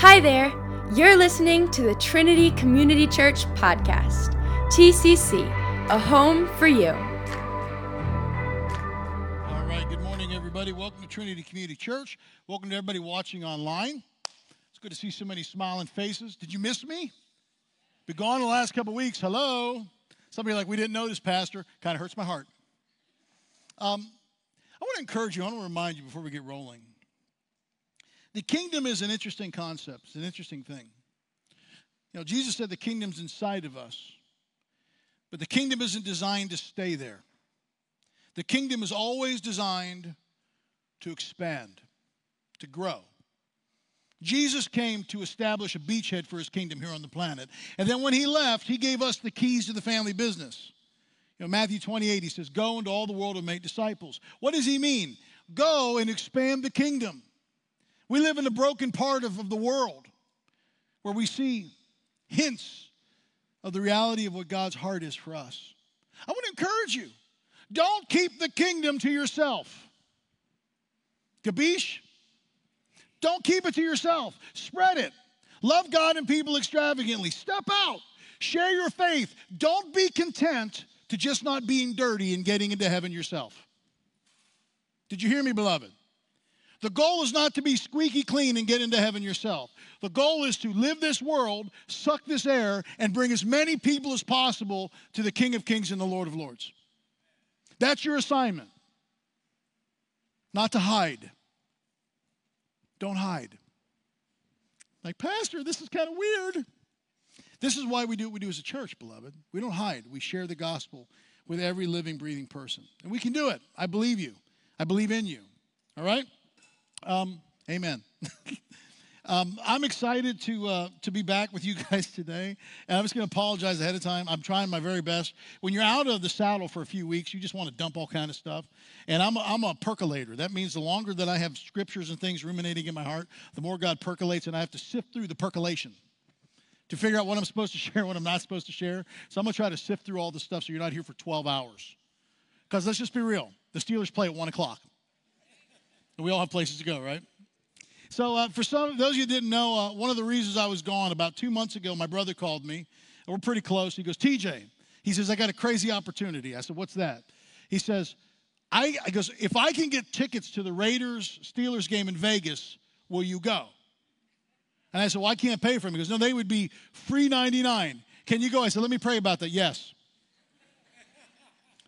Hi there. You're listening to the Trinity Community Church podcast. TCC, a home for you. All right, good morning, everybody. Welcome to Trinity Community Church. Welcome to everybody watching online. It's good to see so many smiling faces. Did you miss me? Been gone the last couple weeks. Hello. Somebody like, we didn't notice, Pastor. Kind of hurts my heart. Um, I want to encourage you, I want to remind you before we get rolling. The kingdom is an interesting concept, it's an interesting thing. You know, Jesus said the kingdom's inside of us, but the kingdom isn't designed to stay there. The kingdom is always designed to expand, to grow. Jesus came to establish a beachhead for his kingdom here on the planet. And then when he left, he gave us the keys to the family business. You know, Matthew 28, he says, Go into all the world and make disciples. What does he mean? Go and expand the kingdom. We live in a broken part of, of the world where we see hints of the reality of what God's heart is for us. I want to encourage you don't keep the kingdom to yourself. Gabish? Don't keep it to yourself. Spread it. Love God and people extravagantly. Step out. Share your faith. Don't be content to just not being dirty and getting into heaven yourself. Did you hear me, beloved? The goal is not to be squeaky clean and get into heaven yourself. The goal is to live this world, suck this air, and bring as many people as possible to the King of Kings and the Lord of Lords. That's your assignment. Not to hide. Don't hide. Like, Pastor, this is kind of weird. This is why we do what we do as a church, beloved. We don't hide, we share the gospel with every living, breathing person. And we can do it. I believe you, I believe in you. All right? Um, amen. um, I'm excited to uh, to be back with you guys today, and I'm just going to apologize ahead of time. I'm trying my very best. When you're out of the saddle for a few weeks, you just want to dump all kind of stuff, and I'm a, I'm a percolator. That means the longer that I have scriptures and things ruminating in my heart, the more God percolates, and I have to sift through the percolation to figure out what I'm supposed to share, what I'm not supposed to share. So I'm going to try to sift through all the stuff so you're not here for 12 hours. Because let's just be real, the Steelers play at one o'clock. We all have places to go, right? So, uh, for some those of you didn't know, uh, one of the reasons I was gone about two months ago, my brother called me. We're pretty close. He goes, TJ, he says, I got a crazy opportunity. I said, What's that? He says, I, I goes, if I can get tickets to the Raiders Steelers game in Vegas, will you go? And I said, Well, I can't pay for them. He goes, No, they would be free 99. Can you go? I said, Let me pray about that. Yes.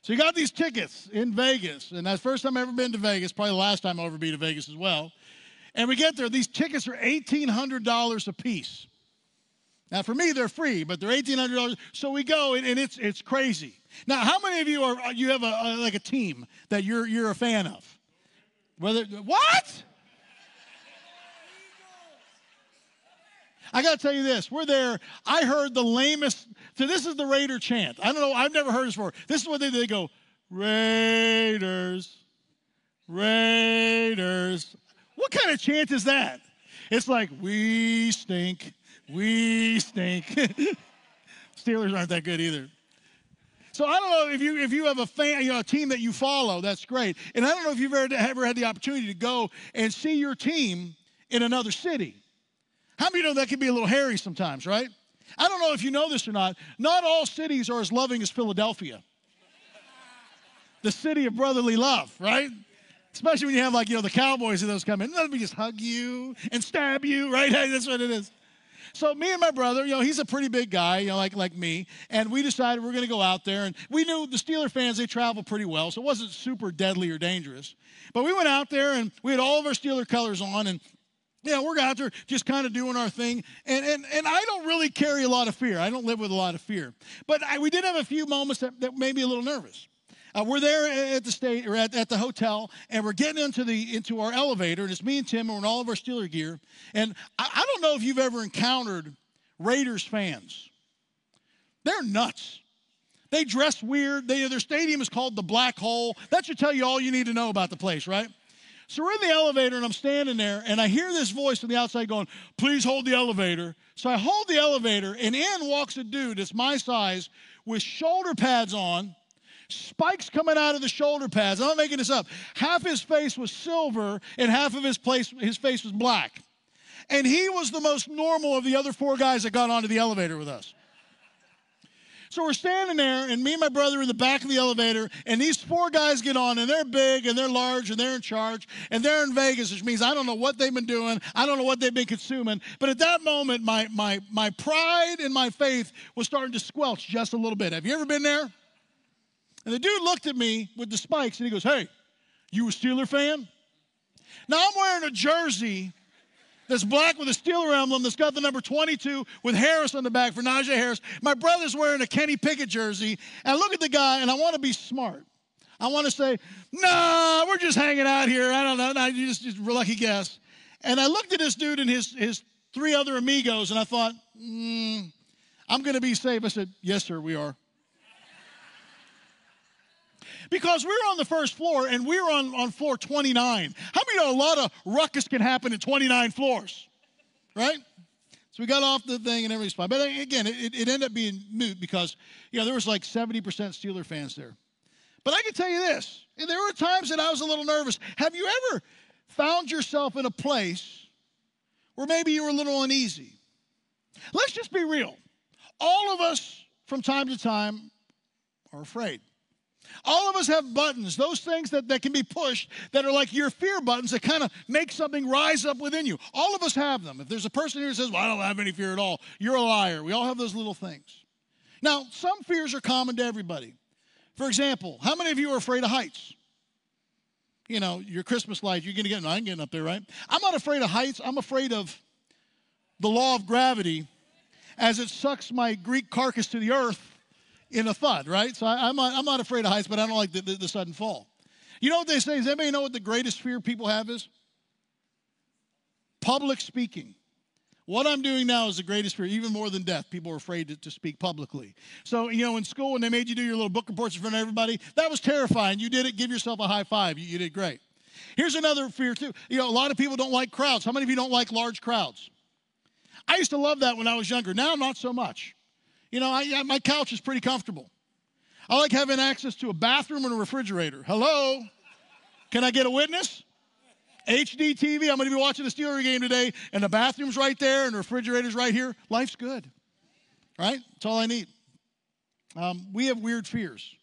So you got these tickets in Vegas, and that's the first time I've ever been to Vegas, probably the last time I'll ever be to Vegas as well. And we get there, these tickets are $1,800 a piece. Now, for me, they're free, but they're $1,800. So we go, and, and, it's, it's crazy. Now, how many of you are, you have a, a, like a team that you're, you're a fan of? Whether, what? I got to tell you this. We're there. I heard the lamest. So this is the Raider chant. I don't know. I've never heard this before. This is what they, they go Raiders, Raiders. What kind of chant is that? It's like, we stink, we stink. Steelers aren't that good either. So I don't know if you if you have a fan, you know, a team that you follow, that's great. And I don't know if you've ever, ever had the opportunity to go and see your team in another city. How many know that can be a little hairy sometimes, right? I don't know if you know this or not. Not all cities are as loving as Philadelphia. the city of brotherly love, right? Especially when you have like, you know, the cowboys and those come in. Let me just hug you and stab you, right? That's what it is. So me and my brother, you know, he's a pretty big guy, you know, like like me, and we decided we're going to go out there. And we knew the Steeler fans they travel pretty well, so it wasn't super deadly or dangerous. But we went out there and we had all of our Steeler colors on, and yeah, we're out there just kind of doing our thing. And, and, and I don't really carry a lot of fear. I don't live with a lot of fear. But I, we did have a few moments that, that made me a little nervous. Uh, we're there at the state or at, at the hotel, and we're getting into the into our elevator, and it's me and Tim, and we're in all of our Steeler gear. And I, I don't know if you've ever encountered Raiders fans. They're nuts. They dress weird. They, their stadium is called the Black Hole. That should tell you all you need to know about the place, right? So we're in the elevator and I'm standing there and I hear this voice from the outside going, please hold the elevator. So I hold the elevator and in walks a dude that's my size with shoulder pads on, spikes coming out of the shoulder pads. I'm not making this up. Half his face was silver and half of his, place, his face was black. And he was the most normal of the other four guys that got onto the elevator with us. So we're standing there, and me and my brother in the back of the elevator, and these four guys get on, and they're big, and they're large, and they're in charge, and they're in Vegas, which means I don't know what they've been doing. I don't know what they've been consuming. But at that moment, my, my, my pride and my faith was starting to squelch just a little bit. Have you ever been there? And the dude looked at me with the spikes, and he goes, Hey, you a Steeler fan? Now I'm wearing a jersey that's black with a Steeler emblem that's got the number 22 with Harris on the back for Najee Harris. My brother's wearing a Kenny Pickett jersey. And I look at the guy and I want to be smart. I want to say, nah, we're just hanging out here. I don't know. I just, just lucky guess. And I looked at this dude and his, his three other amigos and I thought, mm, I'm going to be safe. I said, yes, sir, we are because we are on the first floor and we are on, on floor 29. How many know a lot of ruckus can happen in 29 floors? Right? So we got off the thing and everything's fine. But again, it, it ended up being moot because, you know, there was like 70% Steeler fans there. But I can tell you this, there were times that I was a little nervous. Have you ever found yourself in a place where maybe you were a little uneasy? Let's just be real. All of us, from time to time, are afraid. All of us have buttons, those things that, that can be pushed that are like your fear buttons that kind of make something rise up within you. All of us have them. If there's a person here who says, Well, I don't have any fear at all, you're a liar. We all have those little things. Now, some fears are common to everybody. For example, how many of you are afraid of heights? You know, your Christmas lights, you're going to get, I'm getting up there, right? I'm not afraid of heights. I'm afraid of the law of gravity as it sucks my Greek carcass to the earth in a thud, right? So I, am not, I'm not afraid of heights, but I don't like the, the, the sudden fall. You know what they say? Does anybody know what the greatest fear people have is? Public speaking. What I'm doing now is the greatest fear, even more than death. People are afraid to, to, speak publicly. So, you know, in school, when they made you do your little book reports in front of everybody, that was terrifying. You did it, give yourself a high five. You, you did great. Here's another fear, too. You know, a lot of people don't like crowds. How many of you don't like large crowds? I used to love that when I was younger. Now, not so much. You know, I, my couch is pretty comfortable. I like having access to a bathroom and a refrigerator. Hello? Can I get a witness? HD TV. I'm going to be watching the Steeler game today, and the bathroom's right there, and the refrigerator's right here. Life's good, right? That's all I need. Um, we have weird fears,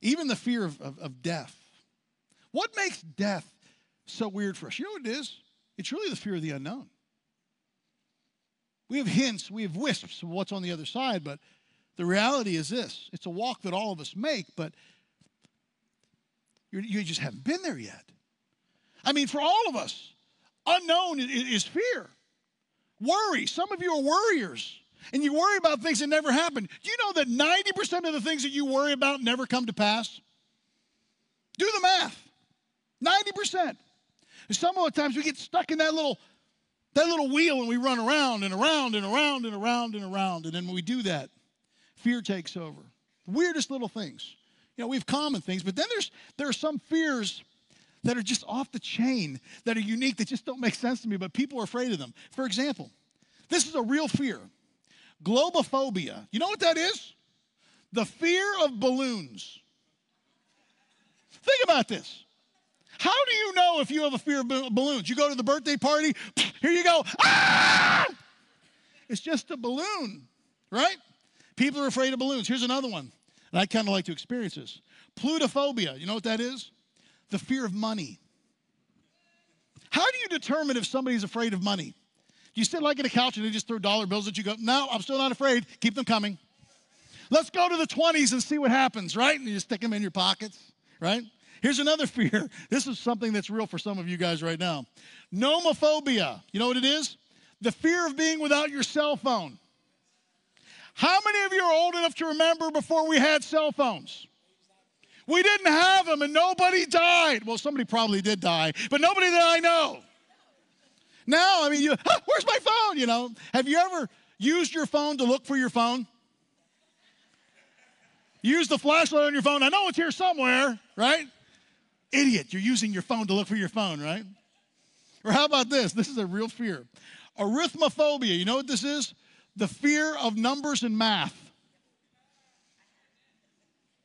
even the fear of, of, of death. What makes death so weird for us? You know what it is? It's really the fear of the unknown. We have hints, we have wisps of what's on the other side, but the reality is this it's a walk that all of us make, but you just haven't been there yet. I mean, for all of us, unknown is fear, worry. Some of you are worriers, and you worry about things that never happen. Do you know that 90% of the things that you worry about never come to pass? Do the math 90%. And some of the times we get stuck in that little that little wheel and we run around and around and around and around and around. And then when we do that, fear takes over. The weirdest little things. You know, we have common things, but then there's there are some fears that are just off the chain, that are unique, that just don't make sense to me, but people are afraid of them. For example, this is a real fear. Globophobia. You know what that is? The fear of balloons. Think about this. How do you know if you have a fear of balloons? You go to the birthday party, here you go. Ah! It's just a balloon, right? People are afraid of balloons. Here's another one, and I kind of like to experience this. Plutophobia. You know what that is? The fear of money. How do you determine if somebody's afraid of money? Do you sit like at a couch and they just throw dollar bills at you? Go, no, I'm still not afraid. Keep them coming. Let's go to the 20s and see what happens, right? And you just stick them in your pockets, right? Here's another fear. This is something that's real for some of you guys right now. Nomophobia. You know what it is? The fear of being without your cell phone. How many of you are old enough to remember before we had cell phones? We didn't have them and nobody died. Well, somebody probably did die, but nobody that I know. Now, I mean, you, ah, where's my phone? You know, have you ever used your phone to look for your phone? Use the flashlight on your phone. I know it's here somewhere, right? Idiot, you're using your phone to look for your phone, right? Or how about this? This is a real fear. Arithmophobia. You know what this is? The fear of numbers and math.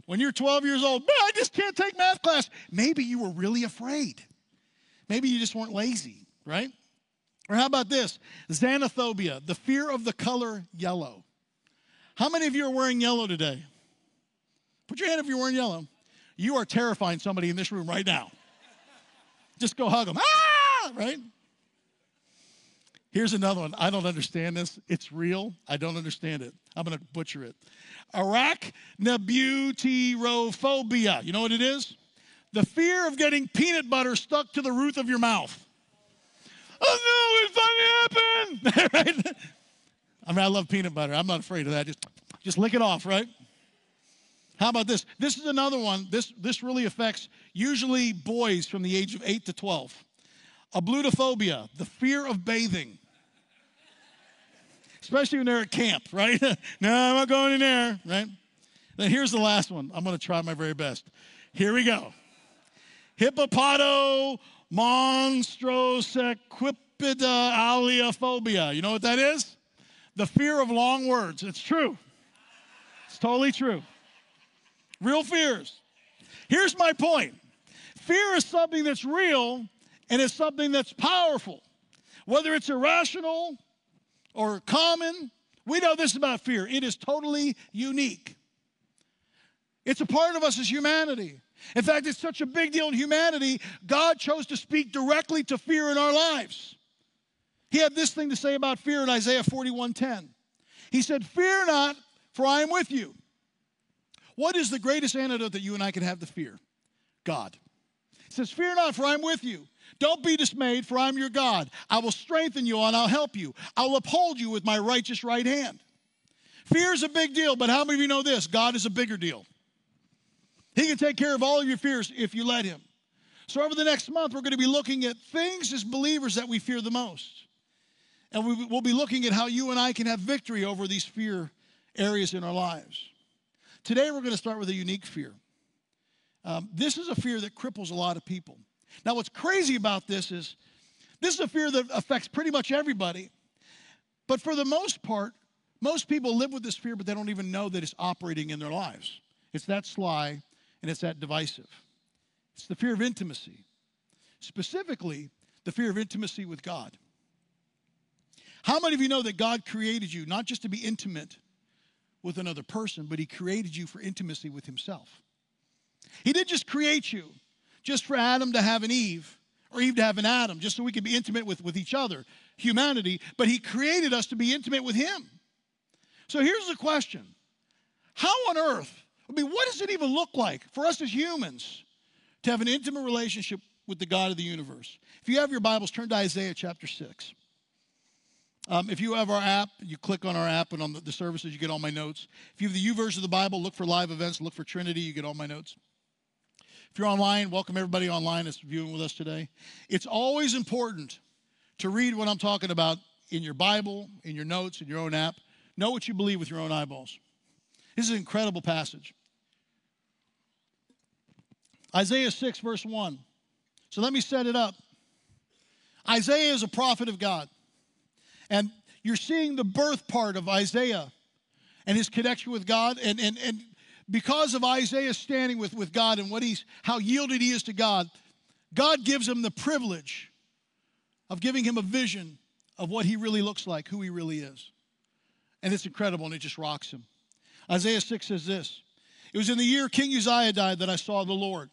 When you're 12 years old, I just can't take math class. Maybe you were really afraid. Maybe you just weren't lazy, right? Or how about this? Xenophobia, the fear of the color yellow. How many of you are wearing yellow today? Put your hand if you're wearing yellow. You are terrifying somebody in this room right now. Just go hug them. Ah! Right? Here's another one. I don't understand this. It's real. I don't understand it. I'm going to butcher it. Arachnobutyrophobia. You know what it is? The fear of getting peanut butter stuck to the roof of your mouth. Oh no, it's not happened. right? I mean, I love peanut butter. I'm not afraid of that. Just, just lick it off, right? How about this? This is another one. This, this really affects usually boys from the age of 8 to 12. Ablutophobia, the fear of bathing. Especially when they're at camp, right? no, I'm not going in there, right? Then here's the last one. I'm going to try my very best. Here we go. Hippopoto monstrosequipedaliophobia. You know what that is? The fear of long words. It's true. It's totally true. Real fears. Here's my point fear is something that's real and it's something that's powerful. Whether it's irrational or common, we know this about fear. It is totally unique. It's a part of us as humanity. In fact, it's such a big deal in humanity, God chose to speak directly to fear in our lives. He had this thing to say about fear in Isaiah 41:10. He said, "Fear not, for I am with you." What is the greatest antidote that you and I can have to fear? God. He says, Fear not, for I'm with you. Don't be dismayed, for I'm your God. I will strengthen you and I'll help you. I'll uphold you with my righteous right hand. Fear is a big deal, but how many of you know this? God is a bigger deal. He can take care of all of your fears if you let Him. So, over the next month, we're going to be looking at things as believers that we fear the most. And we will be looking at how you and I can have victory over these fear areas in our lives. Today, we're going to start with a unique fear. Um, this is a fear that cripples a lot of people. Now, what's crazy about this is this is a fear that affects pretty much everybody. But for the most part, most people live with this fear, but they don't even know that it's operating in their lives. It's that sly and it's that divisive. It's the fear of intimacy, specifically, the fear of intimacy with God. How many of you know that God created you not just to be intimate with another person, but He created you for intimacy with Himself. He didn't just create you just for Adam to have an Eve or Eve to have an Adam, just so we could be intimate with, with each other, humanity, but He created us to be intimate with Him. So here's the question How on earth, I mean, what does it even look like for us as humans to have an intimate relationship with the God of the universe? If you have your Bibles, turn to Isaiah chapter 6. Um, if you have our app, you click on our app, and on the, the services, you get all my notes. If you have the YouVersion of the Bible, look for live events, look for Trinity, you get all my notes. If you're online, welcome everybody online that's viewing with us today. It's always important to read what I'm talking about in your Bible, in your notes, in your own app. Know what you believe with your own eyeballs. This is an incredible passage. Isaiah 6, verse 1. So let me set it up. Isaiah is a prophet of God. And you're seeing the birth part of Isaiah and his connection with God. And, and, and because of Isaiah standing with, with God and what he's, how yielded he is to God, God gives him the privilege of giving him a vision of what he really looks like, who he really is. And it's incredible and it just rocks him. Isaiah 6 says this It was in the year King Uzziah died that I saw the Lord.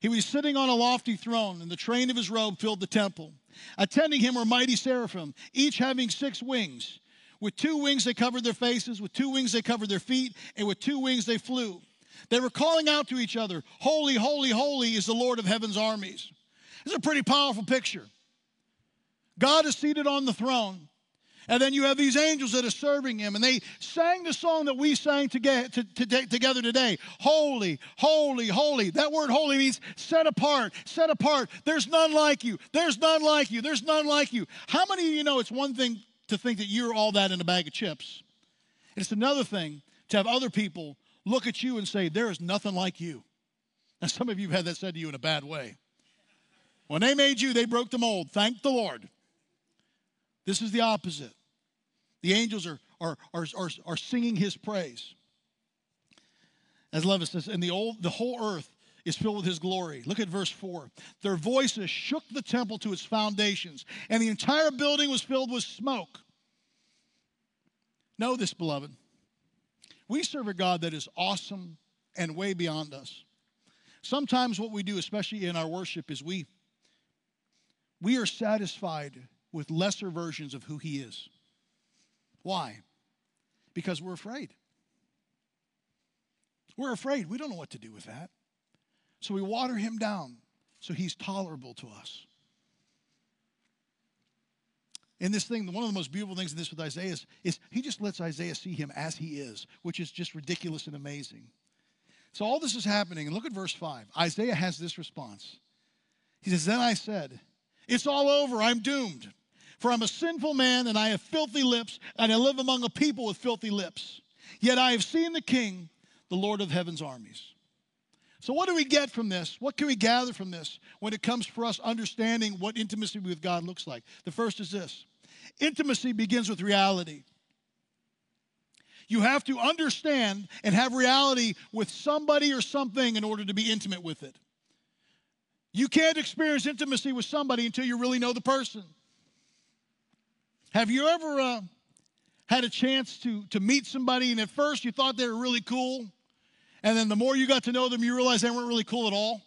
He was sitting on a lofty throne, and the train of his robe filled the temple. Attending him were mighty seraphim, each having six wings. With two wings they covered their faces, with two wings they covered their feet, and with two wings they flew. They were calling out to each other, Holy, holy, holy is the Lord of heaven's armies. It's a pretty powerful picture. God is seated on the throne. And then you have these angels that are serving him, and they sang the song that we sang together today Holy, holy, holy. That word holy means set apart, set apart. There's none like you. There's none like you. There's none like you. How many of you know it's one thing to think that you're all that in a bag of chips? It's another thing to have other people look at you and say, There is nothing like you. Now, some of you have had that said to you in a bad way. When they made you, they broke the mold. Thank the Lord. This is the opposite. The angels are, are, are, are, are singing his praise. As Levis says, and the, old, the whole earth is filled with his glory. Look at verse 4. Their voices shook the temple to its foundations, and the entire building was filled with smoke. Know this, beloved. We serve a God that is awesome and way beyond us. Sometimes what we do, especially in our worship, is we we are satisfied with lesser versions of who he is. Why? Because we're afraid. We're afraid. We don't know what to do with that. So we water him down so he's tolerable to us. In this thing, one of the most beautiful things in this with Isaiah is, is he just lets Isaiah see him as he is, which is just ridiculous and amazing. So all this is happening, and look at verse 5. Isaiah has this response. He says, Then I said, It's all over, I'm doomed. For I'm a sinful man, and I have filthy lips, and I live among a people with filthy lips. Yet I have seen the King, the Lord of heaven's armies. So, what do we get from this? What can we gather from this when it comes for us understanding what intimacy with God looks like? The first is this intimacy begins with reality. You have to understand and have reality with somebody or something in order to be intimate with it. You can't experience intimacy with somebody until you really know the person. Have you ever uh, had a chance to, to meet somebody and at first you thought they were really cool and then the more you got to know them, you realize they weren't really cool at all.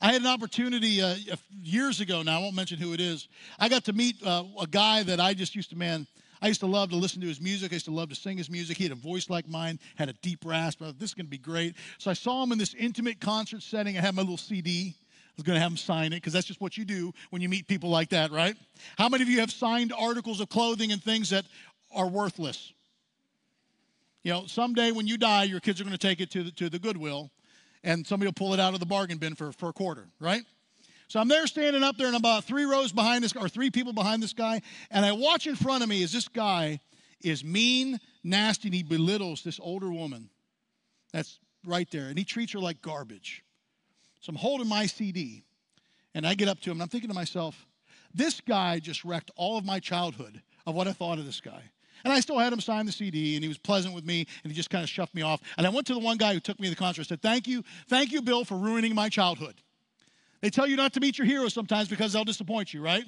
I had an opportunity uh, years ago now, I won't mention who it is. I got to meet uh, a guy that I just used to, man, I used to love to listen to his music. I used to love to sing his music. He had a voice like mine, had a deep rasp. Thought, this is going to be great. So I saw him in this intimate concert setting. I had my little CD. I was going to have him sign it because that's just what you do when you meet people like that, right? How many of you have signed articles of clothing and things that are worthless? You know, someday when you die, your kids are going to take it to the, to the Goodwill, and somebody will pull it out of the bargain bin for, for a quarter, right? So I'm there standing up there, and I'm about three rows behind this, or three people behind this guy, and I watch in front of me as this guy is mean, nasty, and he belittles this older woman. That's right there, and he treats her like garbage. So I'm holding my CD, and I get up to him, and I'm thinking to myself, this guy just wrecked all of my childhood of what I thought of this guy. And I still had him sign the CD, and he was pleasant with me, and he just kind of shoved me off. And I went to the one guy who took me to the concert. I said, Thank you, thank you, Bill, for ruining my childhood. They tell you not to meet your heroes sometimes because they'll disappoint you, right?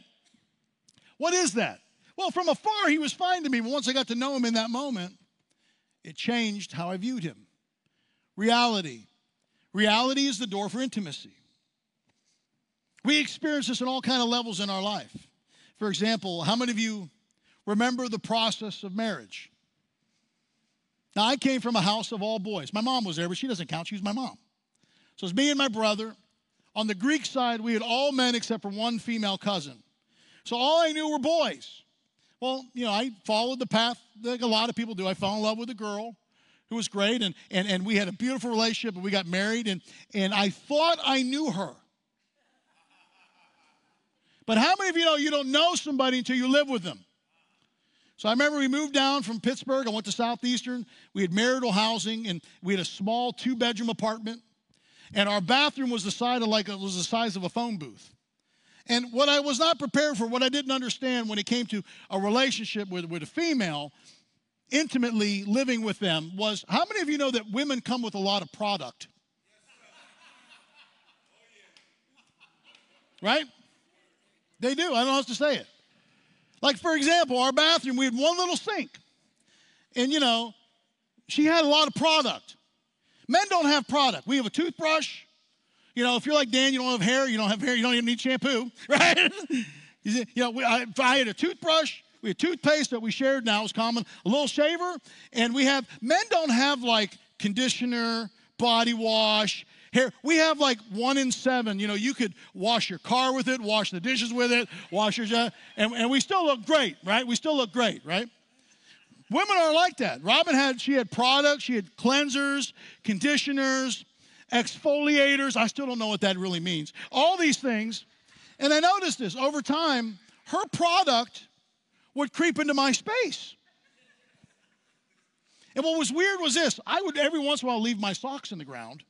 What is that? Well, from afar, he was fine to me, but once I got to know him in that moment, it changed how I viewed him. Reality. Reality is the door for intimacy. We experience this in all kind of levels in our life. For example, how many of you remember the process of marriage. Now, I came from a house of all boys. My mom was there, but she doesn't count. She was my mom. So it's me and my brother. On the Greek side, we had all men except for one female cousin. So all I knew were boys. Well, you know, I followed the path like a lot of people do. I fell in love with a girl was great, and, and, and we had a beautiful relationship, and we got married, and, and I thought I knew her. But how many of you know you don't know somebody until you live with them? So I remember we moved down from Pittsburgh. I went to Southeastern. We had marital housing, and we had a small two-bedroom apartment. And our bathroom was the size of like it was the size of a phone booth. And what I was not prepared for, what I didn't understand when it came to a relationship with, with a female, intimately living with them, was how many of you know that women come with a lot of product? Right? They do. I don't know how to say it. Like, for example, our bathroom, we had one little sink. And, you know, she had a lot of product. Men don't have product. We have a toothbrush. You know, if you're like Dan, you don't have hair, you don't have hair, you don't even need shampoo, right? you know, I, I had a toothbrush, we had toothpaste that we shared now is common, a little shaver, and we have, men don't have like conditioner, body wash, hair. we have like one in seven. You know, you could wash your car with it, wash the dishes with it, wash your, and, and we still look great, right? We still look great, right? Women are like that. Robin had, she had products, she had cleansers, conditioners, exfoliators. I still don't know what that really means. All these things. And I noticed this over time, her product would creep into my space. And what was weird was this I would every once in a while leave my socks in the ground.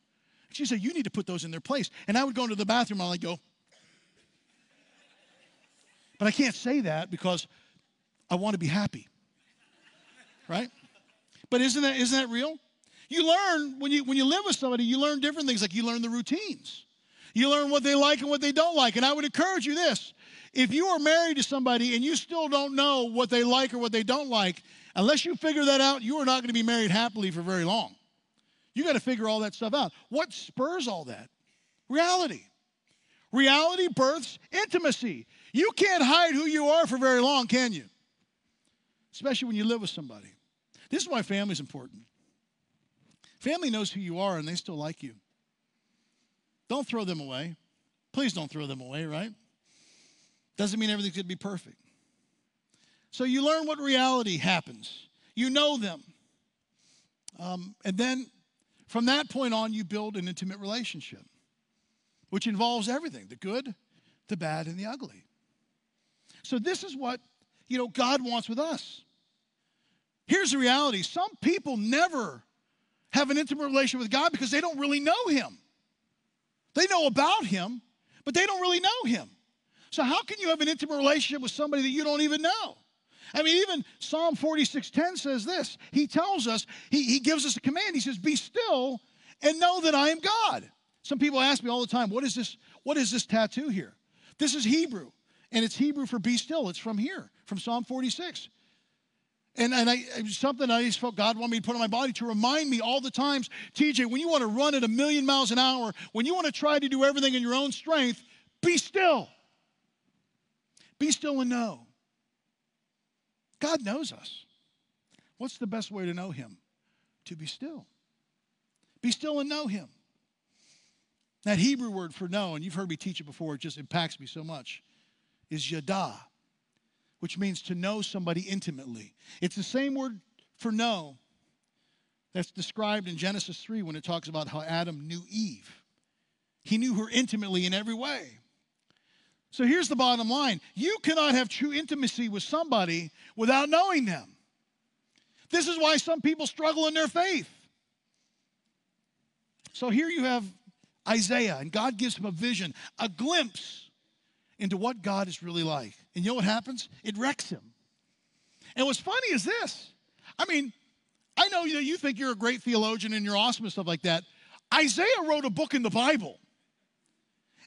She said, You need to put those in their place. And I would go into the bathroom and I'd go, But I can't say that because I want to be happy. Right? But isn't that, isn't that real? You learn when you when you live with somebody, you learn different things. Like you learn the routines. You learn what they like and what they don't like. And I would encourage you this: if you are married to somebody and you still don't know what they like or what they don't like, unless you figure that out, you are not going to be married happily for very long. You got to figure all that stuff out. What spurs all that? Reality. Reality births intimacy. You can't hide who you are for very long, can you? Especially when you live with somebody. This is why family is important. Family knows who you are and they still like you. Don't throw them away. Please don't throw them away, right? Doesn't mean everything's going to be perfect. So you learn what reality happens. You know them. Um, and then from that point on, you build an intimate relationship, which involves everything the good, the bad, and the ugly. So this is what, you know, God wants with us. Here's the reality some people never have an intimate relationship with God because they don't really know Him. They know about Him, but they don't really know Him. So, how can you have an intimate relationship with somebody that you don't even know? I mean, even Psalm 46:10 says this. He tells us, he, he gives us a command. He says, Be still and know that I am God. Some people ask me all the time, what is this? What is this tattoo here? This is Hebrew, and it's Hebrew for be still. It's from here, from Psalm 46. And, and I, something I just felt God wanted me to put on my body to remind me all the times, TJ, when you want to run at a million miles an hour, when you want to try to do everything in your own strength, be still. Be still and know. God knows us. What's the best way to know Him? To be still. Be still and know Him. That Hebrew word for know, and you've heard me teach it before, it just impacts me so much, is yada which means to know somebody intimately. It's the same word for know that's described in Genesis 3 when it talks about how Adam knew Eve. He knew her intimately in every way. So here's the bottom line you cannot have true intimacy with somebody without knowing them. This is why some people struggle in their faith. So here you have Isaiah, and God gives him a vision, a glimpse into what God is really like. And you know what happens? It wrecks him. And what's funny is this I mean, I know you, you think you're a great theologian and you're awesome and stuff like that. Isaiah wrote a book in the Bible,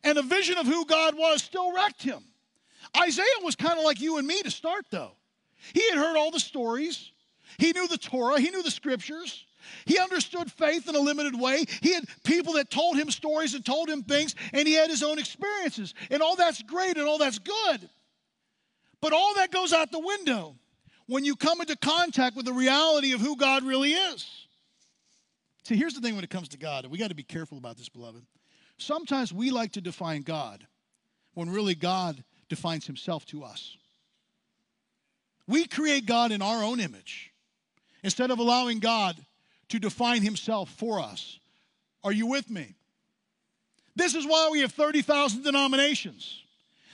and the vision of who God was still wrecked him. Isaiah was kind of like you and me to start, though. He had heard all the stories, he knew the Torah, he knew the scriptures. He understood faith in a limited way. He had people that told him stories and told him things, and he had his own experiences. And all that's great and all that's good. But all that goes out the window when you come into contact with the reality of who God really is. See, here's the thing when it comes to God, and we got to be careful about this, beloved. Sometimes we like to define God when really God defines himself to us. We create God in our own image instead of allowing God to define himself for us. Are you with me? This is why we have 30,000 denominations.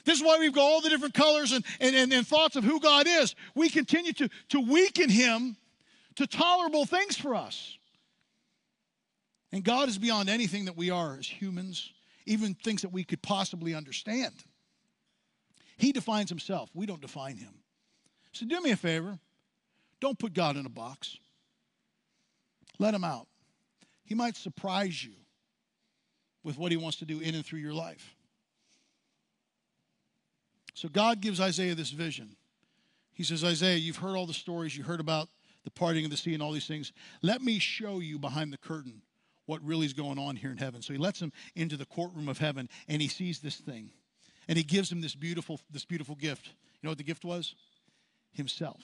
This is why we've got all the different colors and, and, and, and, thoughts of who God is. We continue to, to weaken him to tolerable things for us. And God is beyond anything that we are as humans, even things that we could possibly understand. He defines himself. We don't define him. So do me a favor. Don't put God in a box. Let him out. He might surprise you with what he wants to do in and through your life. So God gives Isaiah this vision. He says, Isaiah, you've heard all the stories, you heard about the parting of the sea and all these things. Let me show you behind the curtain what really is going on here in heaven. So he lets him into the courtroom of heaven and he sees this thing. And he gives him this beautiful, this beautiful gift. You know what the gift was? Himself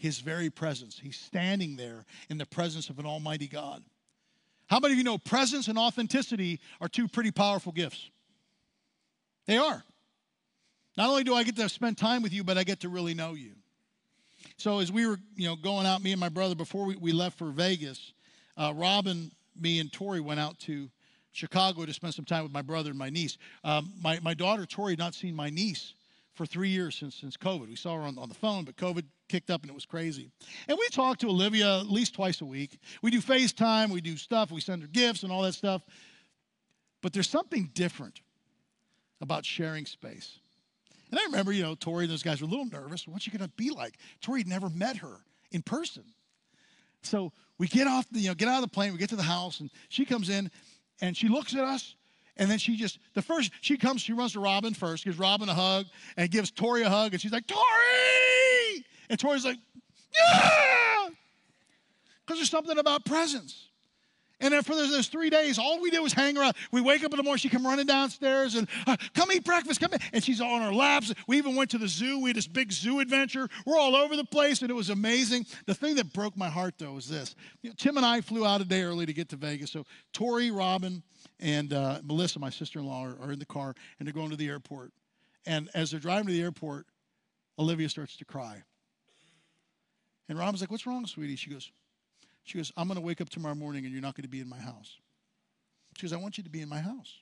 his very presence. He's standing there in the presence of an almighty God. How many of you know presence and authenticity are two pretty powerful gifts? They are. Not only do I get to spend time with you, but I get to really know you. So as we were, you know, going out, me and my brother, before we, we left for Vegas, uh, Robin, me, and Tori went out to Chicago to spend some time with my brother and my niece. Um, my, my daughter, Tori, had not seen my niece for three years since, since COVID. We saw her on, on the phone, but COVID kicked up and it was crazy. And we talk to Olivia at least twice a week. We do FaceTime, we do stuff, we send her gifts and all that stuff. But there's something different about sharing space. And I remember, you know, Tori and those guys were a little nervous. What's she going to be like? Tori had never met her in person. So we get off, the, you know, get out of the plane, we get to the house, and she comes in and she looks at us, and then she just, the first, she comes, she runs to Robin first, gives Robin a hug, and gives Tori a hug, and she's like, Tori! And Tori's like, yeah! Because there's something about presence. And then for those, those, three days, all we did was hang around. We wake up in the morning, she come running downstairs and uh, come eat breakfast, come in. And she's on our laps. We even went to the zoo. We had this big zoo adventure. We're all over the place, and it was amazing. The thing that broke my heart, though, was this. You know, Tim and I flew out a day early to get to Vegas. So Tori, Robin, and uh, Melissa, my sister-in-law, are, are in the car, and they're going to the airport. And as they're driving to the airport, Olivia starts to cry. And Robin's like, what's wrong, sweetie? She goes, she goes, I'm going to wake up tomorrow morning and you're not going to be in my house. She goes, I want you to be in my house.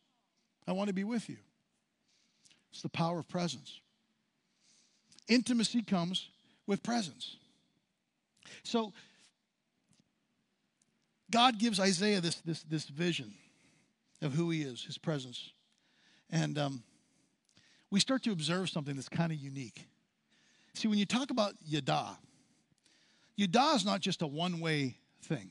I want to be with you. It's the power of presence. Intimacy comes with presence. So, God gives Isaiah this, this, this vision of who he is, his presence. And um, we start to observe something that's kind of unique. See, when you talk about Yada, Yada is not just a one way thing.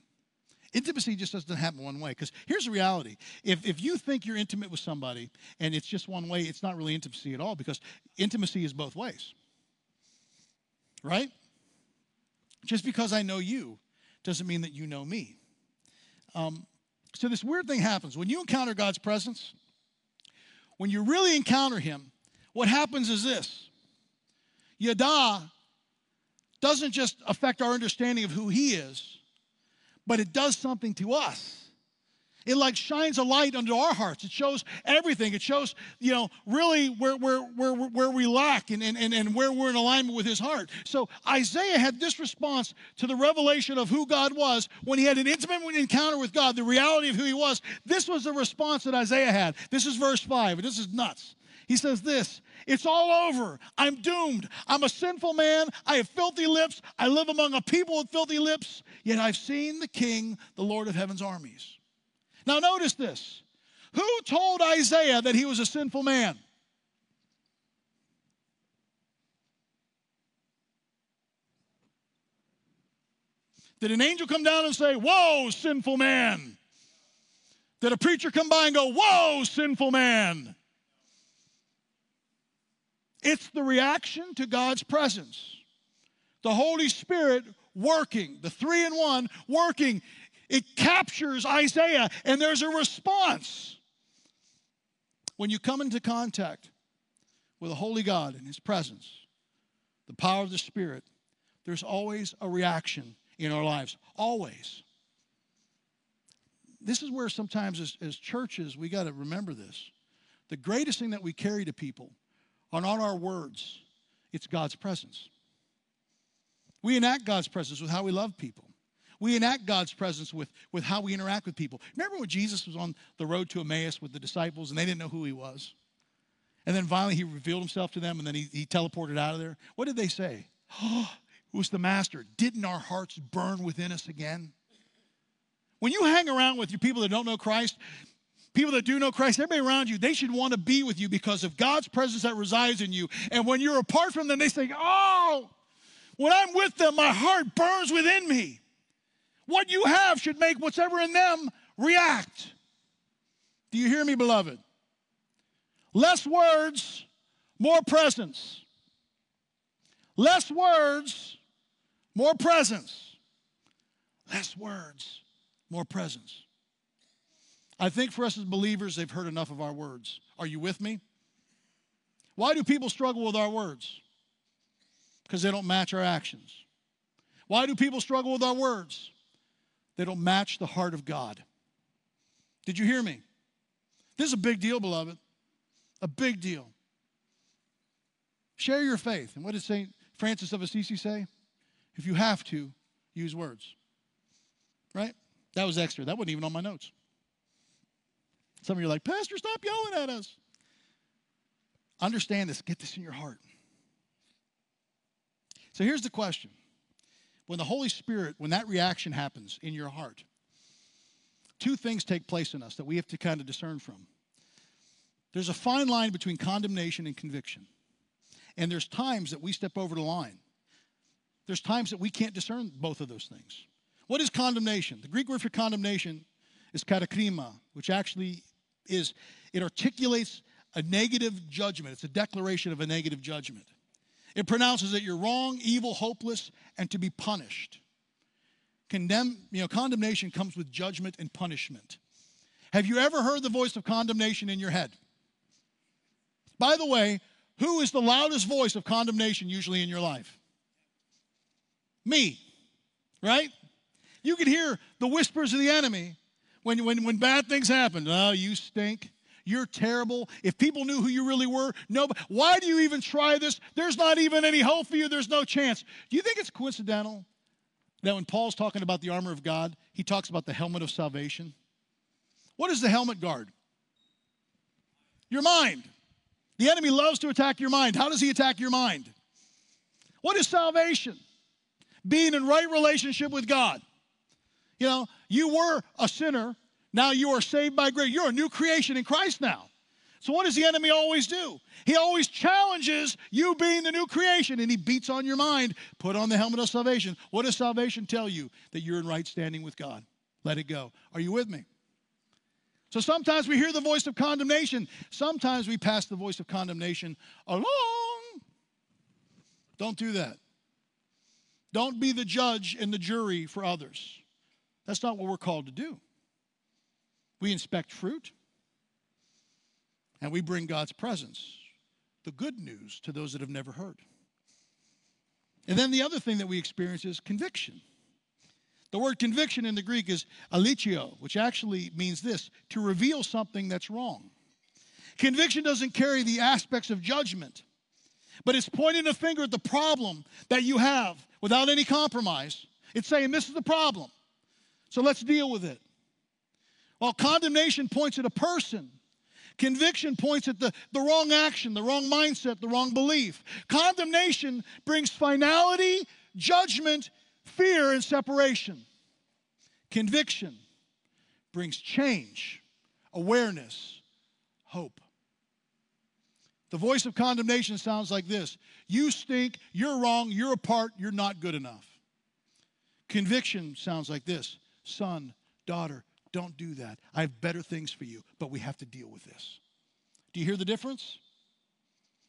Intimacy just doesn't happen one way. Because here's the reality if, if you think you're intimate with somebody and it's just one way, it's not really intimacy at all because intimacy is both ways. Right? Just because I know you doesn't mean that you know me. Um, so this weird thing happens. When you encounter God's presence, when you really encounter Him, what happens is this Yada doesn't just affect our understanding of who He is but it does something to us. It like shines a light under our hearts. It shows everything. It shows, you know, really where, where, where, where we lack and, and, and where we're in alignment with his heart. So Isaiah had this response to the revelation of who God was when he had an intimate encounter with God, the reality of who he was. This was the response that Isaiah had. This is verse 5, and this is nuts. He says this It's all over. I'm doomed. I'm a sinful man. I have filthy lips. I live among a people with filthy lips. Yet I've seen the King, the Lord of heaven's armies. Now, notice this. Who told Isaiah that he was a sinful man? Did an angel come down and say, Whoa, sinful man? Did a preacher come by and go, Whoa, sinful man? It's the reaction to God's presence. The Holy Spirit working, the three in one working. It captures Isaiah, and there's a response. When you come into contact with a holy God and His presence, the power of the Spirit, there's always a reaction in our lives. Always. This is where sometimes, as, as churches, we got to remember this. The greatest thing that we carry to people are not our words, it's God's presence. We enact God's presence with how we love people. We enact God's presence with, with how we interact with people. Remember when Jesus was on the road to Emmaus with the disciples and they didn't know who he was? And then finally he revealed himself to them and then he, he teleported out of there. What did they say? Oh, it was the master. Didn't our hearts burn within us again? When you hang around with your people that don't know Christ, people that do know Christ, everybody around you, they should want to be with you because of God's presence that resides in you. And when you're apart from them, they say, Oh, when I'm with them, my heart burns within me. What you have should make whatever in them react. Do you hear me, beloved? Less words, more presence. Less words, more presence. Less words, more presence. I think for us as believers, they've heard enough of our words. Are you with me? Why do people struggle with our words? because they don't match our actions. Why do people struggle with our words? They don't match the heart of God. Did you hear me? This is a big deal, beloved. A big deal. Share your faith. And what did St. Francis of Assisi say? If you have to, use words. Right? That was extra. That wasn't even on my notes. Some of you are like, Pastor, stop yelling at us. Understand this. Get this in your heart. So here's the question when the Holy Spirit, when that reaction happens in your heart, two things take place in us that we have to kind of discern from. There's a fine line between condemnation and conviction. And there's times that we step over the line. There's times that we can't discern both of those things. What is condemnation? The Greek word for condemnation is katakrima, which actually is, it articulates a negative judgment. It's a declaration of a negative judgment. It pronounces that you're wrong, evil, hopeless, and to be punished. Condemn, you know, condemnation comes with judgment and punishment. Have you ever heard the voice of condemnation in your head? By the way, who is the loudest voice of condemnation usually in your life? Me, right? You can hear the whispers of the enemy when, when, when bad things happen. Oh, you stink. You're terrible. If people knew who you really were, no. Why do you even try this? There's not even any hope for you. There's no chance. Do you think it's coincidental that when Paul's talking about the armor of God, he talks about the helmet of salvation? What is the helmet guard? Your mind. The enemy loves to attack your mind. How does he attack your mind? What is salvation? Being in right relationship with God. You know, you were a sinner, now you are saved by grace. You're a new creation in Christ now. So, what does the enemy always do? He always challenges you being the new creation and he beats on your mind. Put on the helmet of salvation. What does salvation tell you? That you're in right standing with God. Let it go. Are you with me? So sometimes we hear the voice of condemnation. Sometimes we pass the voice of condemnation along. Don't do that. Don't be the judge and the jury for others. That's not what we're called to do. We inspect fruit and we bring God's presence, the good news to those that have never heard. And then the other thing that we experience is conviction. The word conviction in the Greek is alitio, which actually means this to reveal something that's wrong. Conviction doesn't carry the aspects of judgment, but it's pointing a finger at the problem that you have without any compromise. It's saying, This is the problem. So let's deal with it. While condemnation points at a person, conviction points at the, the wrong action, the wrong mindset, the wrong belief. Condemnation brings finality, judgment, fear, and separation. Conviction brings change, awareness, hope. The voice of condemnation sounds like this You stink, you're wrong, you're apart, you're not good enough. Conviction sounds like this Son, daughter, don't do that. I have better things for you, but we have to deal with this. Do you hear the difference?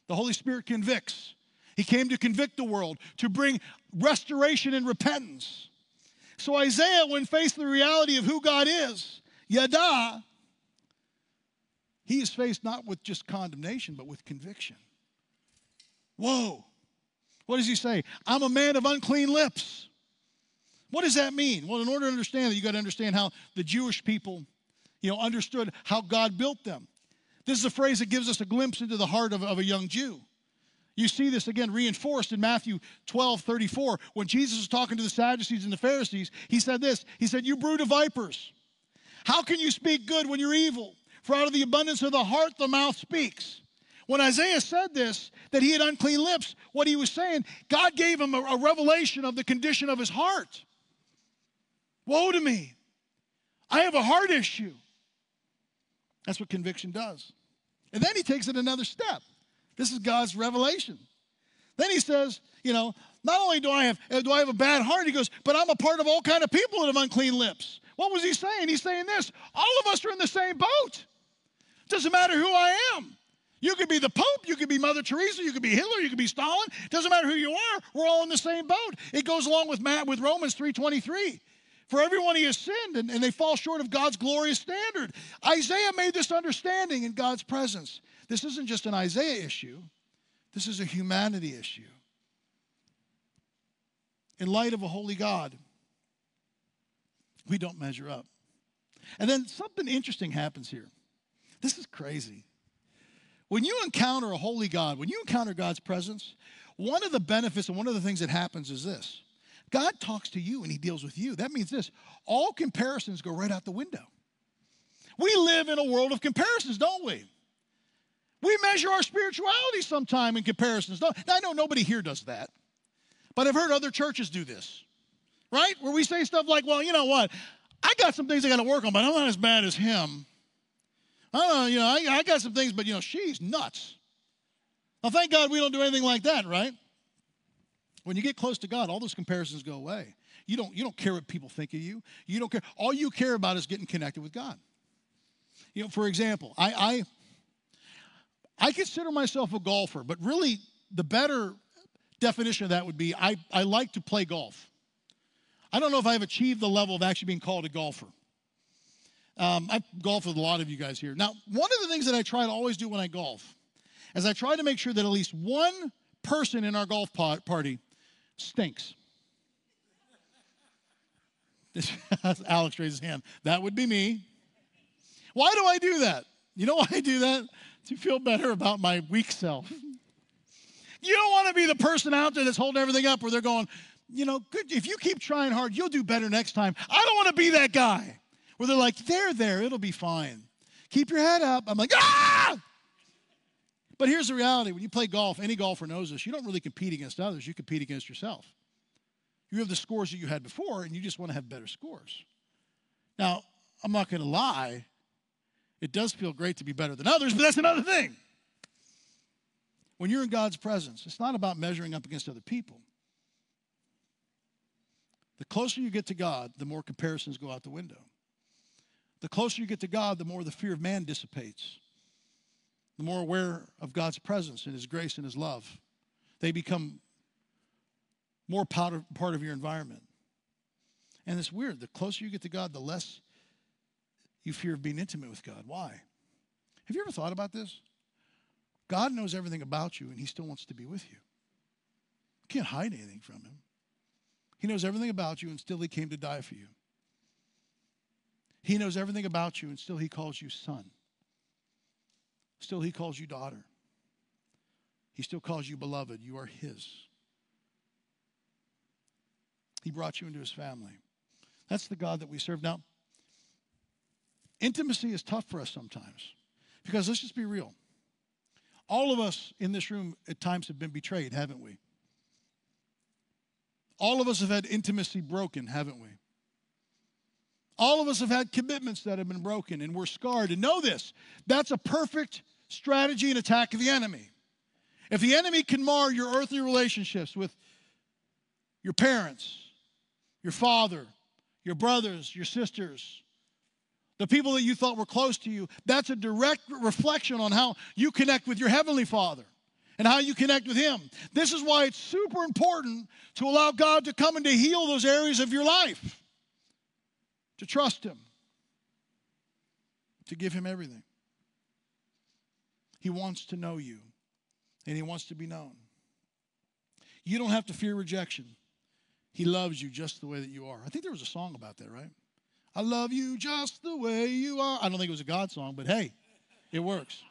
The Holy Spirit convicts. He came to convict the world, to bring restoration and repentance. So Isaiah, when faced with the reality of who God is, Yada, he is faced not with just condemnation, but with conviction. Whoa. What does he say? I'm a man of unclean lips. What does that mean? Well, in order to understand that, you got to understand how the Jewish people, you know, understood how God built them. This is a phrase that gives us a glimpse into the heart of, of a young Jew. You see this again reinforced in Matthew 12 34. When Jesus was talking to the Sadducees and the Pharisees, he said this He said, You brood of vipers, how can you speak good when you're evil? For out of the abundance of the heart, the mouth speaks. When Isaiah said this, that he had unclean lips, what he was saying, God gave him a, a revelation of the condition of his heart. Woe to me. I have a heart issue. That's what conviction does. And then he takes it another step. This is God's revelation. Then he says, you know, not only do I have uh, do I have a bad heart, he goes, but I'm a part of all kind of people that have unclean lips. What was he saying? He's saying this: all of us are in the same boat. Doesn't matter who I am. You could be the Pope, you could be Mother Teresa, you could be Hitler, you could be Stalin. Doesn't matter who you are. We're all in the same boat. It goes along with Matt with Romans 3:23. For everyone he has sinned, and, and they fall short of God's glorious standard. Isaiah made this understanding in God's presence. This isn't just an Isaiah issue, this is a humanity issue. In light of a holy God, we don't measure up. And then something interesting happens here. This is crazy. When you encounter a holy God, when you encounter God's presence, one of the benefits and one of the things that happens is this God talks to you and he deals with you. That means this all comparisons go right out the window. We live in a world of comparisons, don't we? We measure our spirituality sometime in comparisons. Now, I know nobody here does that, but I've heard other churches do this, right? Where we say stuff like, well, you know what? I got some things I got to work on, but I'm not as bad as him. I don't know, you know, I, I got some things, but, you know, she's nuts. Now, thank God we don't do anything like that, right? When you get close to God, all those comparisons go away. You don't, you don't care what people think of you. You don't care. All you care about is getting connected with God. You know, for example, I, I, I consider myself a golfer, but really the better definition of that would be I, I like to play golf. I don't know if I've achieved the level of actually being called a golfer. Um, I golf with a lot of you guys here. Now, one of the things that I try to always do when I golf is I try to make sure that at least one person in our golf party stinks. Alex raised his hand. That would be me. Why do I do that? You know why I do that? To feel better about my weak self. You don't want to be the person out there that's holding everything up where they're going, you know, good, if you keep trying hard, you'll do better next time. I don't want to be that guy where they're like, there, there, it'll be fine. Keep your head up. I'm like, ah! But here's the reality when you play golf, any golfer knows this, you don't really compete against others, you compete against yourself. You have the scores that you had before, and you just want to have better scores. Now, I'm not going to lie, it does feel great to be better than others, but that's another thing. When you're in God's presence, it's not about measuring up against other people. The closer you get to God, the more comparisons go out the window. The closer you get to God, the more the fear of man dissipates. The more aware of God's presence and His grace and His love. They become more part of, part of your environment. And it's weird. The closer you get to God, the less you fear of being intimate with God. Why? Have you ever thought about this? God knows everything about you, and He still wants to be with you. You can't hide anything from Him. He knows everything about you, and still He came to die for you. He knows everything about you, and still He calls you son. Still, He calls you daughter. He still calls you beloved. You are His. He brought you into His family. That's the God that we serve. Now, intimacy is tough for us sometimes because let's just be real. All of us in this room at times have been betrayed, haven't we? All of us have had intimacy broken, haven't we? All of us have had commitments that have been broken and we're scarred. And know this that's a perfect strategy and attack of the enemy. If the enemy can mar your earthly relationships with your parents, your father, your brothers, your sisters, the people that you thought were close to you, that's a direct reflection on how you connect with your Heavenly Father and how you connect with Him. This is why it's super important to allow God to come and to heal those areas of your life, to trust Him, to give Him everything. He wants to know you, and He wants to be known. You don't have to fear rejection. He loves you just the way that you are. I think there was a song about that, right? I love you just the way you are. I don't think it was a God song, but hey, it works.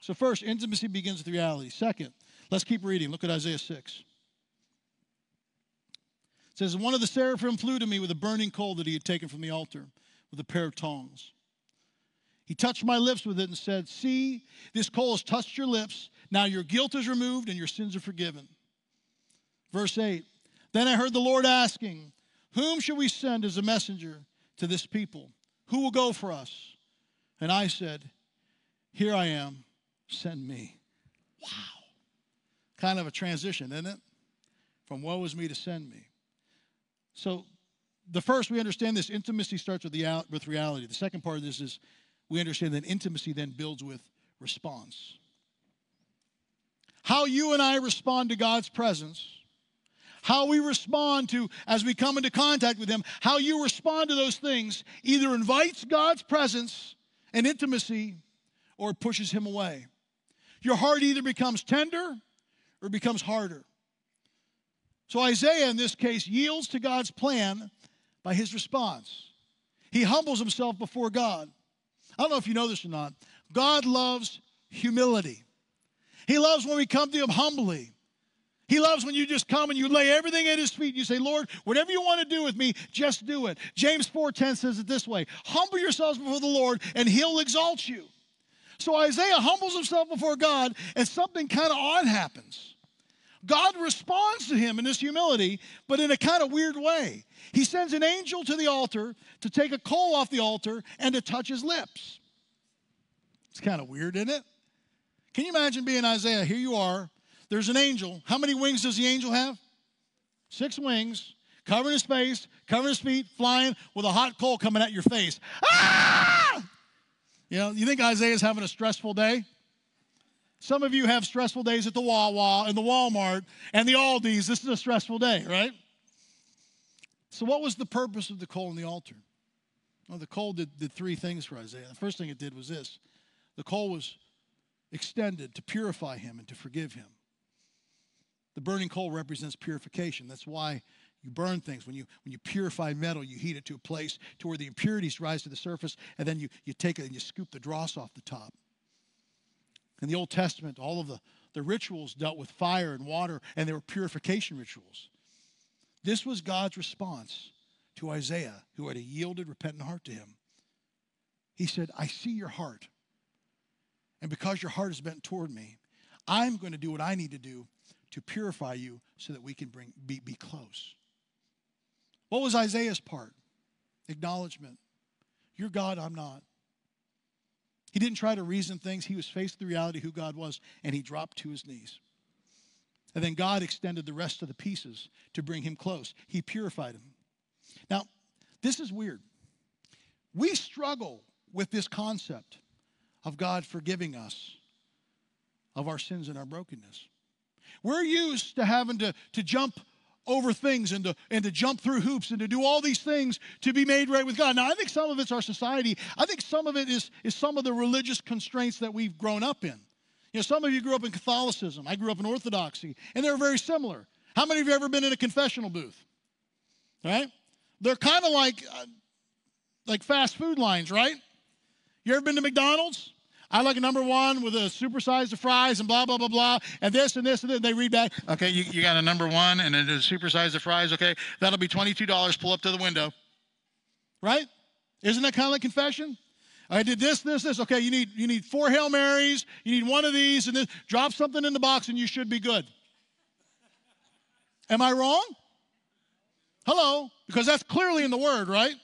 So, first, intimacy begins with reality. Second, let's keep reading. Look at Isaiah 6. Says, One of the seraphim flew to me with a burning coal that he had taken from the altar with a pair of tongs. He touched my lips with it and said, See, this coal has touched your lips. Now your guilt is removed and your sins are forgiven. Verse 8 Then I heard the Lord asking, Whom shall we send as a messenger to this people? Who will go for us? And I said, Here I am, send me. Wow. Kind of a transition, isn't it? From woe is me to send me. So, the first, we understand this intimacy starts with, the, with reality. The second part of this is we understand that intimacy then builds with response. How you and I respond to God's presence, how we respond to, as we come into contact with Him, how you respond to those things either invites God's presence and intimacy or pushes Him away. Your heart either becomes tender or becomes harder. So Isaiah, in this case, yields to God's plan by his response. He humbles himself before God. I don't know if you know this or not. God loves humility. He loves when we come to him humbly. He loves when you just come and you lay everything at his feet and you say, Lord, whatever you want to do with me, just do it. James 4:10 says it this way: humble yourselves before the Lord, and he'll exalt you. So Isaiah humbles himself before God, and something kind of odd happens. God responds to him in this humility, but in a kind of weird way. He sends an angel to the altar to take a coal off the altar and to touch his lips. It's kind of weird, isn't it? Can you imagine being Isaiah? Here you are. There's an angel. How many wings does the angel have? Six wings covering his face, covering his feet, flying with a hot coal coming at your face. Ah! You know, you think Isaiah's having a stressful day? Some of you have stressful days at the Wawa and the Walmart and the Aldi's. This is a stressful day, right? So, what was the purpose of the coal in the altar? Well, the coal did, did three things for Isaiah. The first thing it did was this the coal was extended to purify him and to forgive him. The burning coal represents purification. That's why you burn things. When you when you purify metal, you heat it to a place to where the impurities rise to the surface, and then you, you take it and you scoop the dross off the top. In the Old Testament, all of the, the rituals dealt with fire and water, and they were purification rituals. This was God's response to Isaiah, who had a yielded, repentant heart to him. He said, I see your heart. And because your heart is bent toward me, I'm going to do what I need to do to purify you so that we can bring, be, be close. What was Isaiah's part? Acknowledgement. You're God, I'm not. He didn't try to reason things. He was faced with the reality who God was, and he dropped to his knees. And then God extended the rest of the pieces to bring him close. He purified him. Now, this is weird. We struggle with this concept of God forgiving us of our sins and our brokenness. We're used to having to, to jump over things and to, and to jump through hoops and to do all these things to be made right with God. Now, I think some of it's our society. I think some of it is, is some of the religious constraints that we've grown up in. You know, some of you grew up in Catholicism. I grew up in Orthodoxy, and they're very similar. How many of you ever been in a confessional booth? Right? They're kind of like, uh, like fast food lines, right? You ever been to McDonald's? I like a number one with a supersized of fries and blah, blah, blah, blah, and this and this and then they read back, okay, you, you got a number one and a supersized the fries, okay, that'll be $22, pull up to the window. Right? Isn't that kind of like confession? I did this, this, this. Okay, you need you need four Hail Marys, you need one of these, and then drop something in the box and you should be good. Am I wrong? Hello? Because that's clearly in the word, right?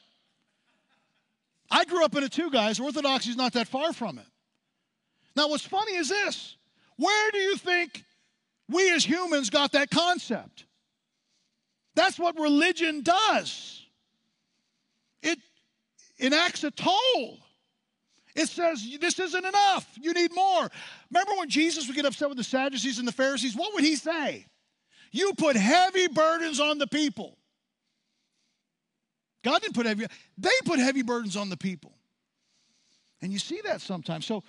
I grew up in it too, guys. Orthodoxy is not that far from it. Now, what's funny is this where do you think we as humans got that concept? That's what religion does. It enacts a toll. It says, This isn't enough. You need more. Remember when Jesus would get upset with the Sadducees and the Pharisees? What would he say? You put heavy burdens on the people. God didn't put heavy, they put heavy burdens on the people. And you see that sometimes. So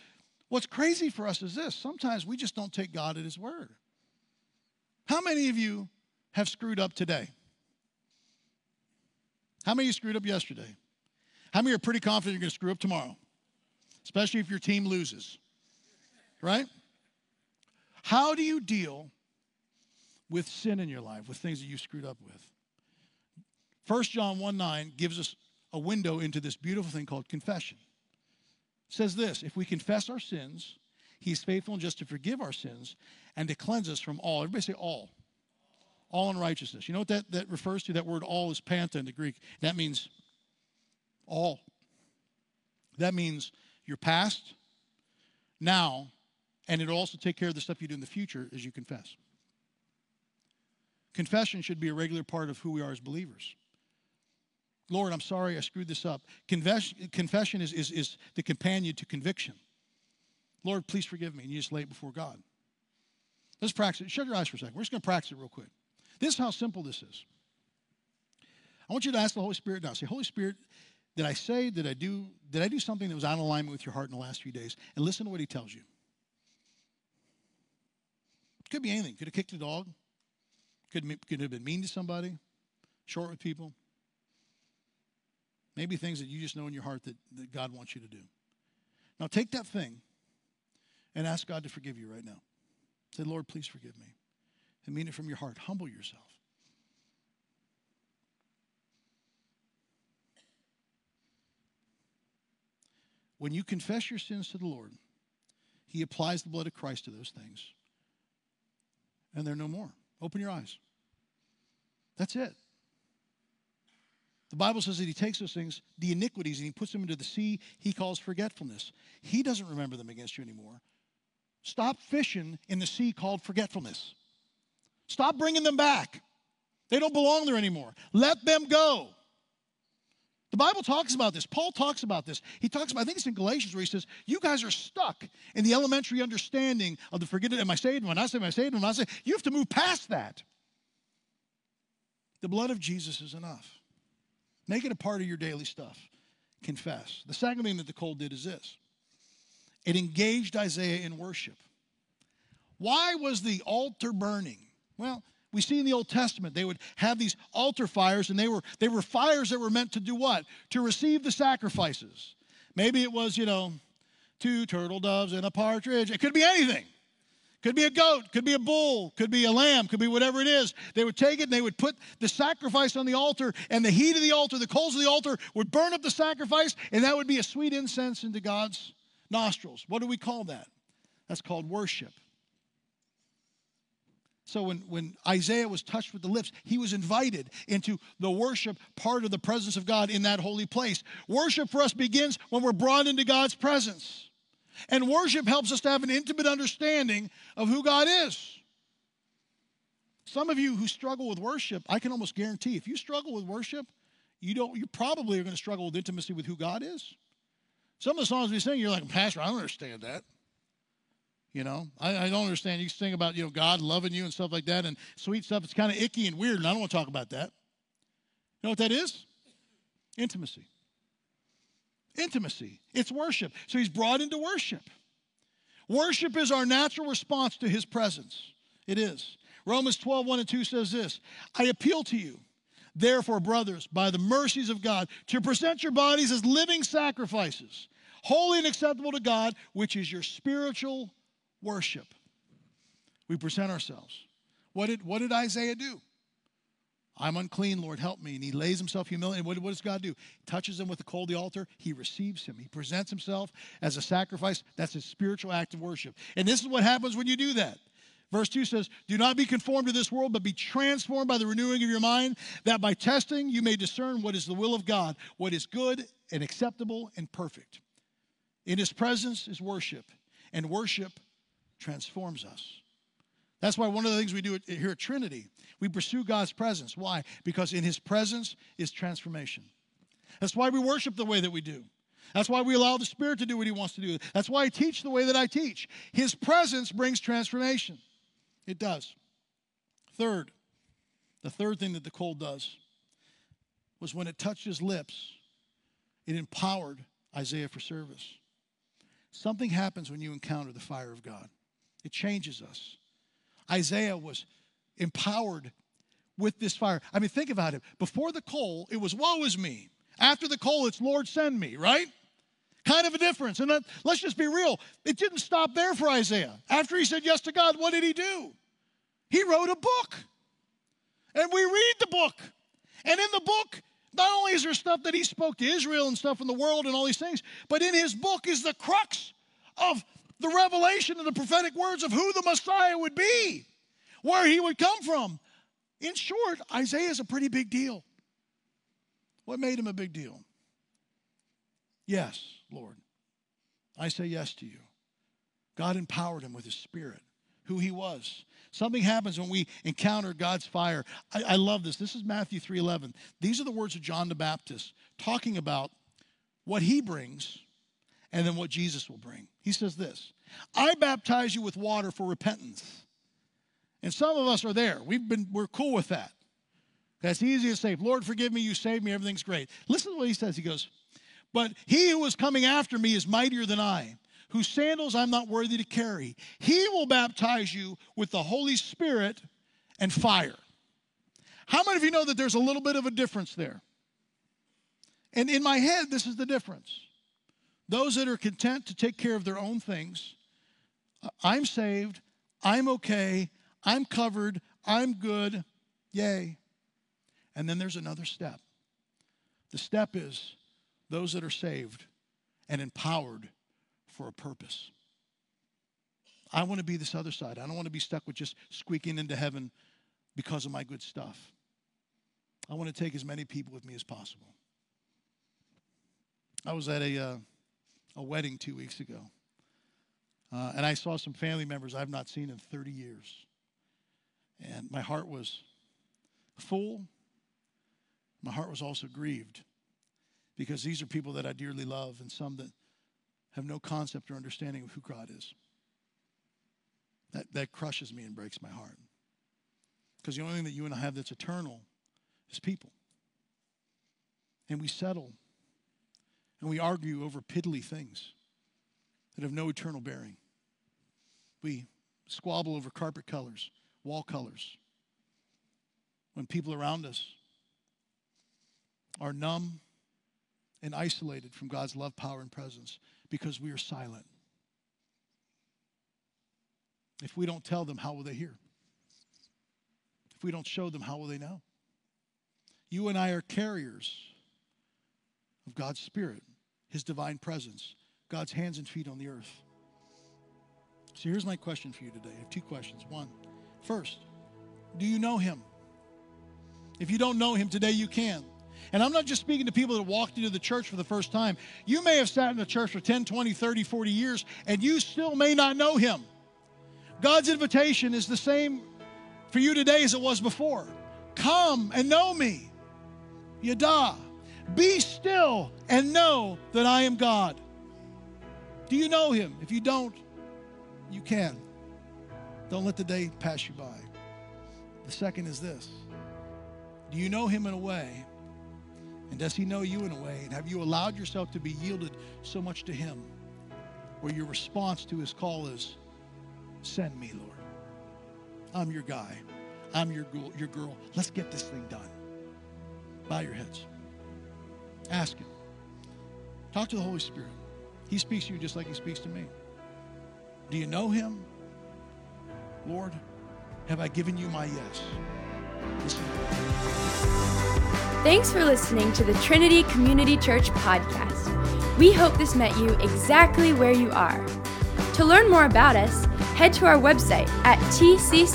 What's crazy for us is this sometimes we just don't take God at His word. How many of you have screwed up today? How many screwed up yesterday? How many are pretty confident you're going to screw up tomorrow? Especially if your team loses, right? How do you deal with sin in your life, with things that you screwed up with? 1 John 1 9 gives us a window into this beautiful thing called confession says this if we confess our sins, he's faithful and just to forgive our sins and to cleanse us from all. Everybody say all. All unrighteousness. You know what that, that refers to? That word all is panta in the Greek. That means all. That means your past, now, and it'll also take care of the stuff you do in the future as you confess. Confession should be a regular part of who we are as believers. Lord, I'm sorry I screwed this up. Confession, is, is, is the companion to conviction. Lord, please forgive me. And you just lay it before God. Let's practice it. Shut your eyes for a second. We're just going to practice it real quick. This is how simple this is. I want you to ask the Holy Spirit now. Say, Holy Spirit, did I say, did I do, did I do something that was out of alignment with your heart in the last few days? And listen to what he tells you. It could be anything. Could have kicked a dog. Could, could have been mean to somebody, short with people. Maybe things that you just know in your heart that, that God wants you to do. Now take that thing and ask God to forgive you right now. Say, Lord, please forgive me. And mean it from your heart. Humble yourself. When you confess your sins to the Lord, He applies the blood of Christ to those things. And they're no more. Open your eyes. That's it. The Bible says that he takes those things, the iniquities, and he puts them into the sea he calls forgetfulness. He doesn't remember them against you anymore. Stop fishing in the sea called forgetfulness. Stop bringing them back. They don't belong there anymore. Let them go. The Bible talks about this. Paul talks about this. He talks about, I think it's in Galatians where he says, You guys are stuck in the elementary understanding of the forgiveness. Am I saved? When I say, Am I saved? When I say, you have to move past that. The blood of Jesus is enough. Make it a part of your daily stuff. Confess. The second thing that the cold did is this it engaged Isaiah in worship. Why was the altar burning? Well, we see in the Old Testament they would have these altar fires, and they were they were fires that were meant to do what? To receive the sacrifices. Maybe it was, you know, two turtle doves and a partridge. It could be anything. Could be a goat, could be a bull, could be a lamb, could be whatever it is. They would take it and they would put the sacrifice on the altar, and the heat of the altar, the coals of the altar would burn up the sacrifice, and that would be a sweet incense into God's nostrils. What do we call that? That's called worship. So when, when Isaiah was touched with the lips, he was invited into the worship part of the presence of God in that holy place. Worship for us begins when we're brought into God's presence. And worship helps us to have an intimate understanding of who God is. Some of you who struggle with worship, I can almost guarantee if you struggle with worship, you don't you probably are going to struggle with intimacy with who God is. Some of the songs we sing, you're like, Pastor, I don't understand that. You know, I, I, don't understand. You sing about, you know, God loving you and stuff like that and sweet stuff. It's kind of icky and weird, and I don't want to talk about that. You know what that is? Intimacy. Intimacy. It's worship. So he's brought into worship. Worship is our natural response to his presence. It is. Romans 12, 1 and 2 says this I appeal to you, therefore, brothers, by the mercies of God, to present your bodies as living sacrifices, holy and acceptable to God, which is your spiritual worship. We present ourselves. What did, what did Isaiah do? I'm unclean, Lord, help me. And he lays himself humiliated. What, what does God do? He touches him with the coal of the altar. He receives him. He presents himself as a sacrifice. That's a spiritual act of worship. And this is what happens when you do that. Verse 2 says, Do not be conformed to this world, but be transformed by the renewing of your mind, that by testing you may discern what is the will of God, what is good and acceptable and perfect. In his presence is worship, and worship transforms us. That's why one of the things we do here at Trinity, we pursue God's presence. Why? Because in His presence is transformation. That's why we worship the way that we do. That's why we allow the Spirit to do what He wants to do. That's why I teach the way that I teach. His presence brings transformation. It does. Third, the third thing that the cold does was when it touched his lips, it empowered Isaiah for service. Something happens when you encounter the fire of God. It changes us. Isaiah was empowered with this fire. I mean, think about it. Before the coal, it was woe is me. After the coal, it's Lord send me, right? Kind of a difference. And let's just be real. It didn't stop there for Isaiah. After he said yes to God, what did he do? He wrote a book. And we read the book. And in the book, not only is there stuff that he spoke to Israel and stuff in the world and all these things, but in his book is the crux of the revelation and the prophetic words of who the Messiah would be, where he would come from. In short, Isaiah is a pretty big deal. What made him a big deal? Yes, Lord. I say yes to you. God empowered him with his spirit, who he was. Something happens when we encounter God's fire. I, I love this. This is Matthew 3:11. These are the words of John the Baptist talking about what he brings and then what Jesus will bring. He says this I baptize you with water for repentance. And some of us are there. We've been, we're cool with that. That's easy to say, Lord, forgive me, you saved me, everything's great. Listen to what he says. He goes, But he who is coming after me is mightier than I, whose sandals I'm not worthy to carry. He will baptize you with the Holy Spirit and fire. How many of you know that there's a little bit of a difference there? And in my head, this is the difference. Those that are content to take care of their own things, I'm saved, I'm okay, I'm covered, I'm good, yay. And then there's another step. The step is those that are saved and empowered for a purpose. I want to be this other side. I don't want to be stuck with just squeaking into heaven because of my good stuff. I want to take as many people with me as possible. I was at a. Uh, a wedding two weeks ago. Uh, and I saw some family members I've not seen in 30 years. And my heart was full, my heart was also grieved because these are people that I dearly love and some that have no concept or understanding of who God is. That, that crushes me and breaks my heart. Because the only thing that you and I have that's eternal is people. And we settle and we argue over piddly things that have no eternal bearing. We squabble over carpet colors, wall colors. When people around us are numb and isolated from God's love, power, and presence because we are silent. If we don't tell them, how will they hear? If we don't show them, how will they know? You and I are carriers God's Spirit, His divine presence, God's hands and feet on the earth. So here's my question for you today. I have two questions. One, first, do you know Him? If you don't know Him today, you can. And I'm not just speaking to people that walked into the church for the first time. You may have sat in the church for 10, 20, 30, 40 years, and you still may not know Him. God's invitation is the same for you today as it was before. Come and know me. Yada. Be still and know that I am God. Do you know him? If you don't, you can. Don't let the day pass you by. The second is this Do you know him in a way? And does he know you in a way? And have you allowed yourself to be yielded so much to him where your response to his call is, Send me, Lord. I'm your guy. I'm your girl, your girl. Let's get this thing done. Bow your heads. Ask him. Talk to the Holy Spirit. He speaks to you just like he speaks to me. Do you know him? Lord, have I given you my yes? Listen. Thanks for listening to the Trinity Community Church podcast. We hope this met you exactly where you are. To learn more about us, head to our website at tccde.com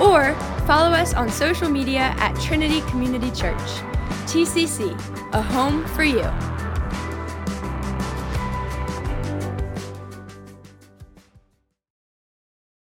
or follow us on social media at Trinity Community Church. TCC, a home for you.